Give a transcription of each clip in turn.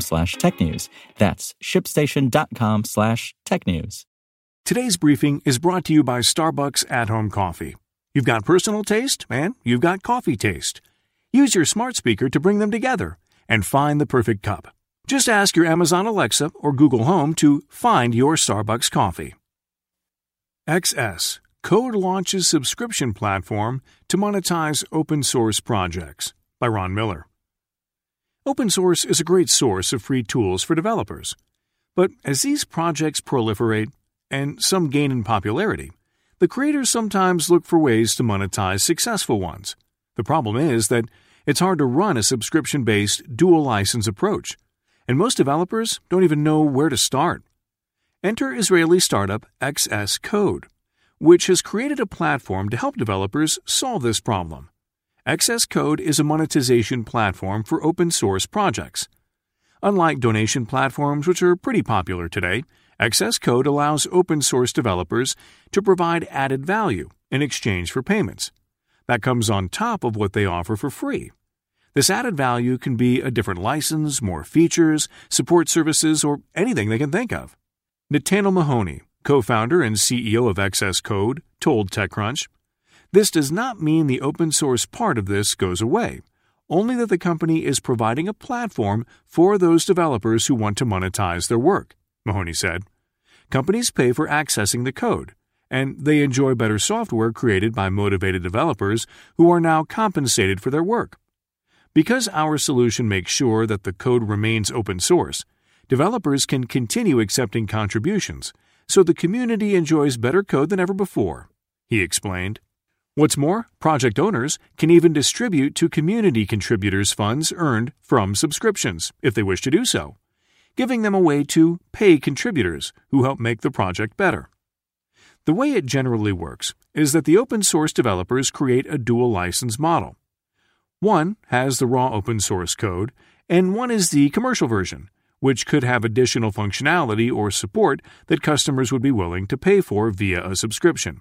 slash technews. That's shipstation.com slash technews. Today's briefing is brought to you by Starbucks At Home Coffee. You've got personal taste and you've got coffee taste. Use your smart speaker to bring them together and find the perfect cup. Just ask your Amazon Alexa or Google Home to find your Starbucks coffee. XS Code launches subscription platform to monetize open source projects by Ron Miller. Open source is a great source of free tools for developers. But as these projects proliferate and some gain in popularity, the creators sometimes look for ways to monetize successful ones. The problem is that it's hard to run a subscription based dual license approach, and most developers don't even know where to start. Enter Israeli startup XS Code, which has created a platform to help developers solve this problem. XS Code is a monetization platform for open source projects. Unlike donation platforms, which are pretty popular today, XS Code allows open source developers to provide added value in exchange for payments. That comes on top of what they offer for free. This added value can be a different license, more features, support services, or anything they can think of. Nathaniel Mahoney, co founder and CEO of XS Code, told TechCrunch This does not mean the open source part of this goes away only that the company is providing a platform for those developers who want to monetize their work, Mahoney said. Companies pay for accessing the code, and they enjoy better software created by motivated developers who are now compensated for their work. Because our solution makes sure that the code remains open source, developers can continue accepting contributions, so the community enjoys better code than ever before, he explained. What's more, project owners can even distribute to community contributors funds earned from subscriptions if they wish to do so, giving them a way to pay contributors who help make the project better. The way it generally works is that the open source developers create a dual license model. One has the raw open source code, and one is the commercial version, which could have additional functionality or support that customers would be willing to pay for via a subscription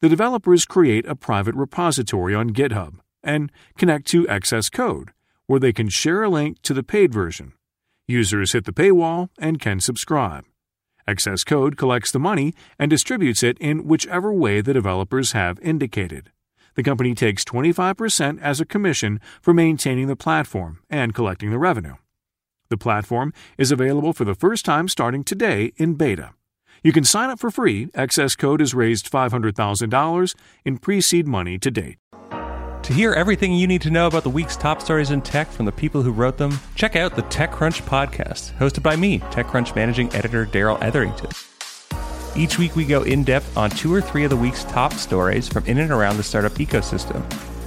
the developers create a private repository on GitHub and connect to XS Code, where they can share a link to the paid version. Users hit the paywall and can subscribe. XS Code collects the money and distributes it in whichever way the developers have indicated. The company takes 25% as a commission for maintaining the platform and collecting the revenue. The platform is available for the first time starting today in beta. You can sign up for free. XS Code has raised $500,000 in pre seed money to date. To hear everything you need to know about the week's top stories in tech from the people who wrote them, check out the TechCrunch podcast, hosted by me, TechCrunch managing editor Darrell Etherington. Each week, we go in depth on two or three of the week's top stories from in and around the startup ecosystem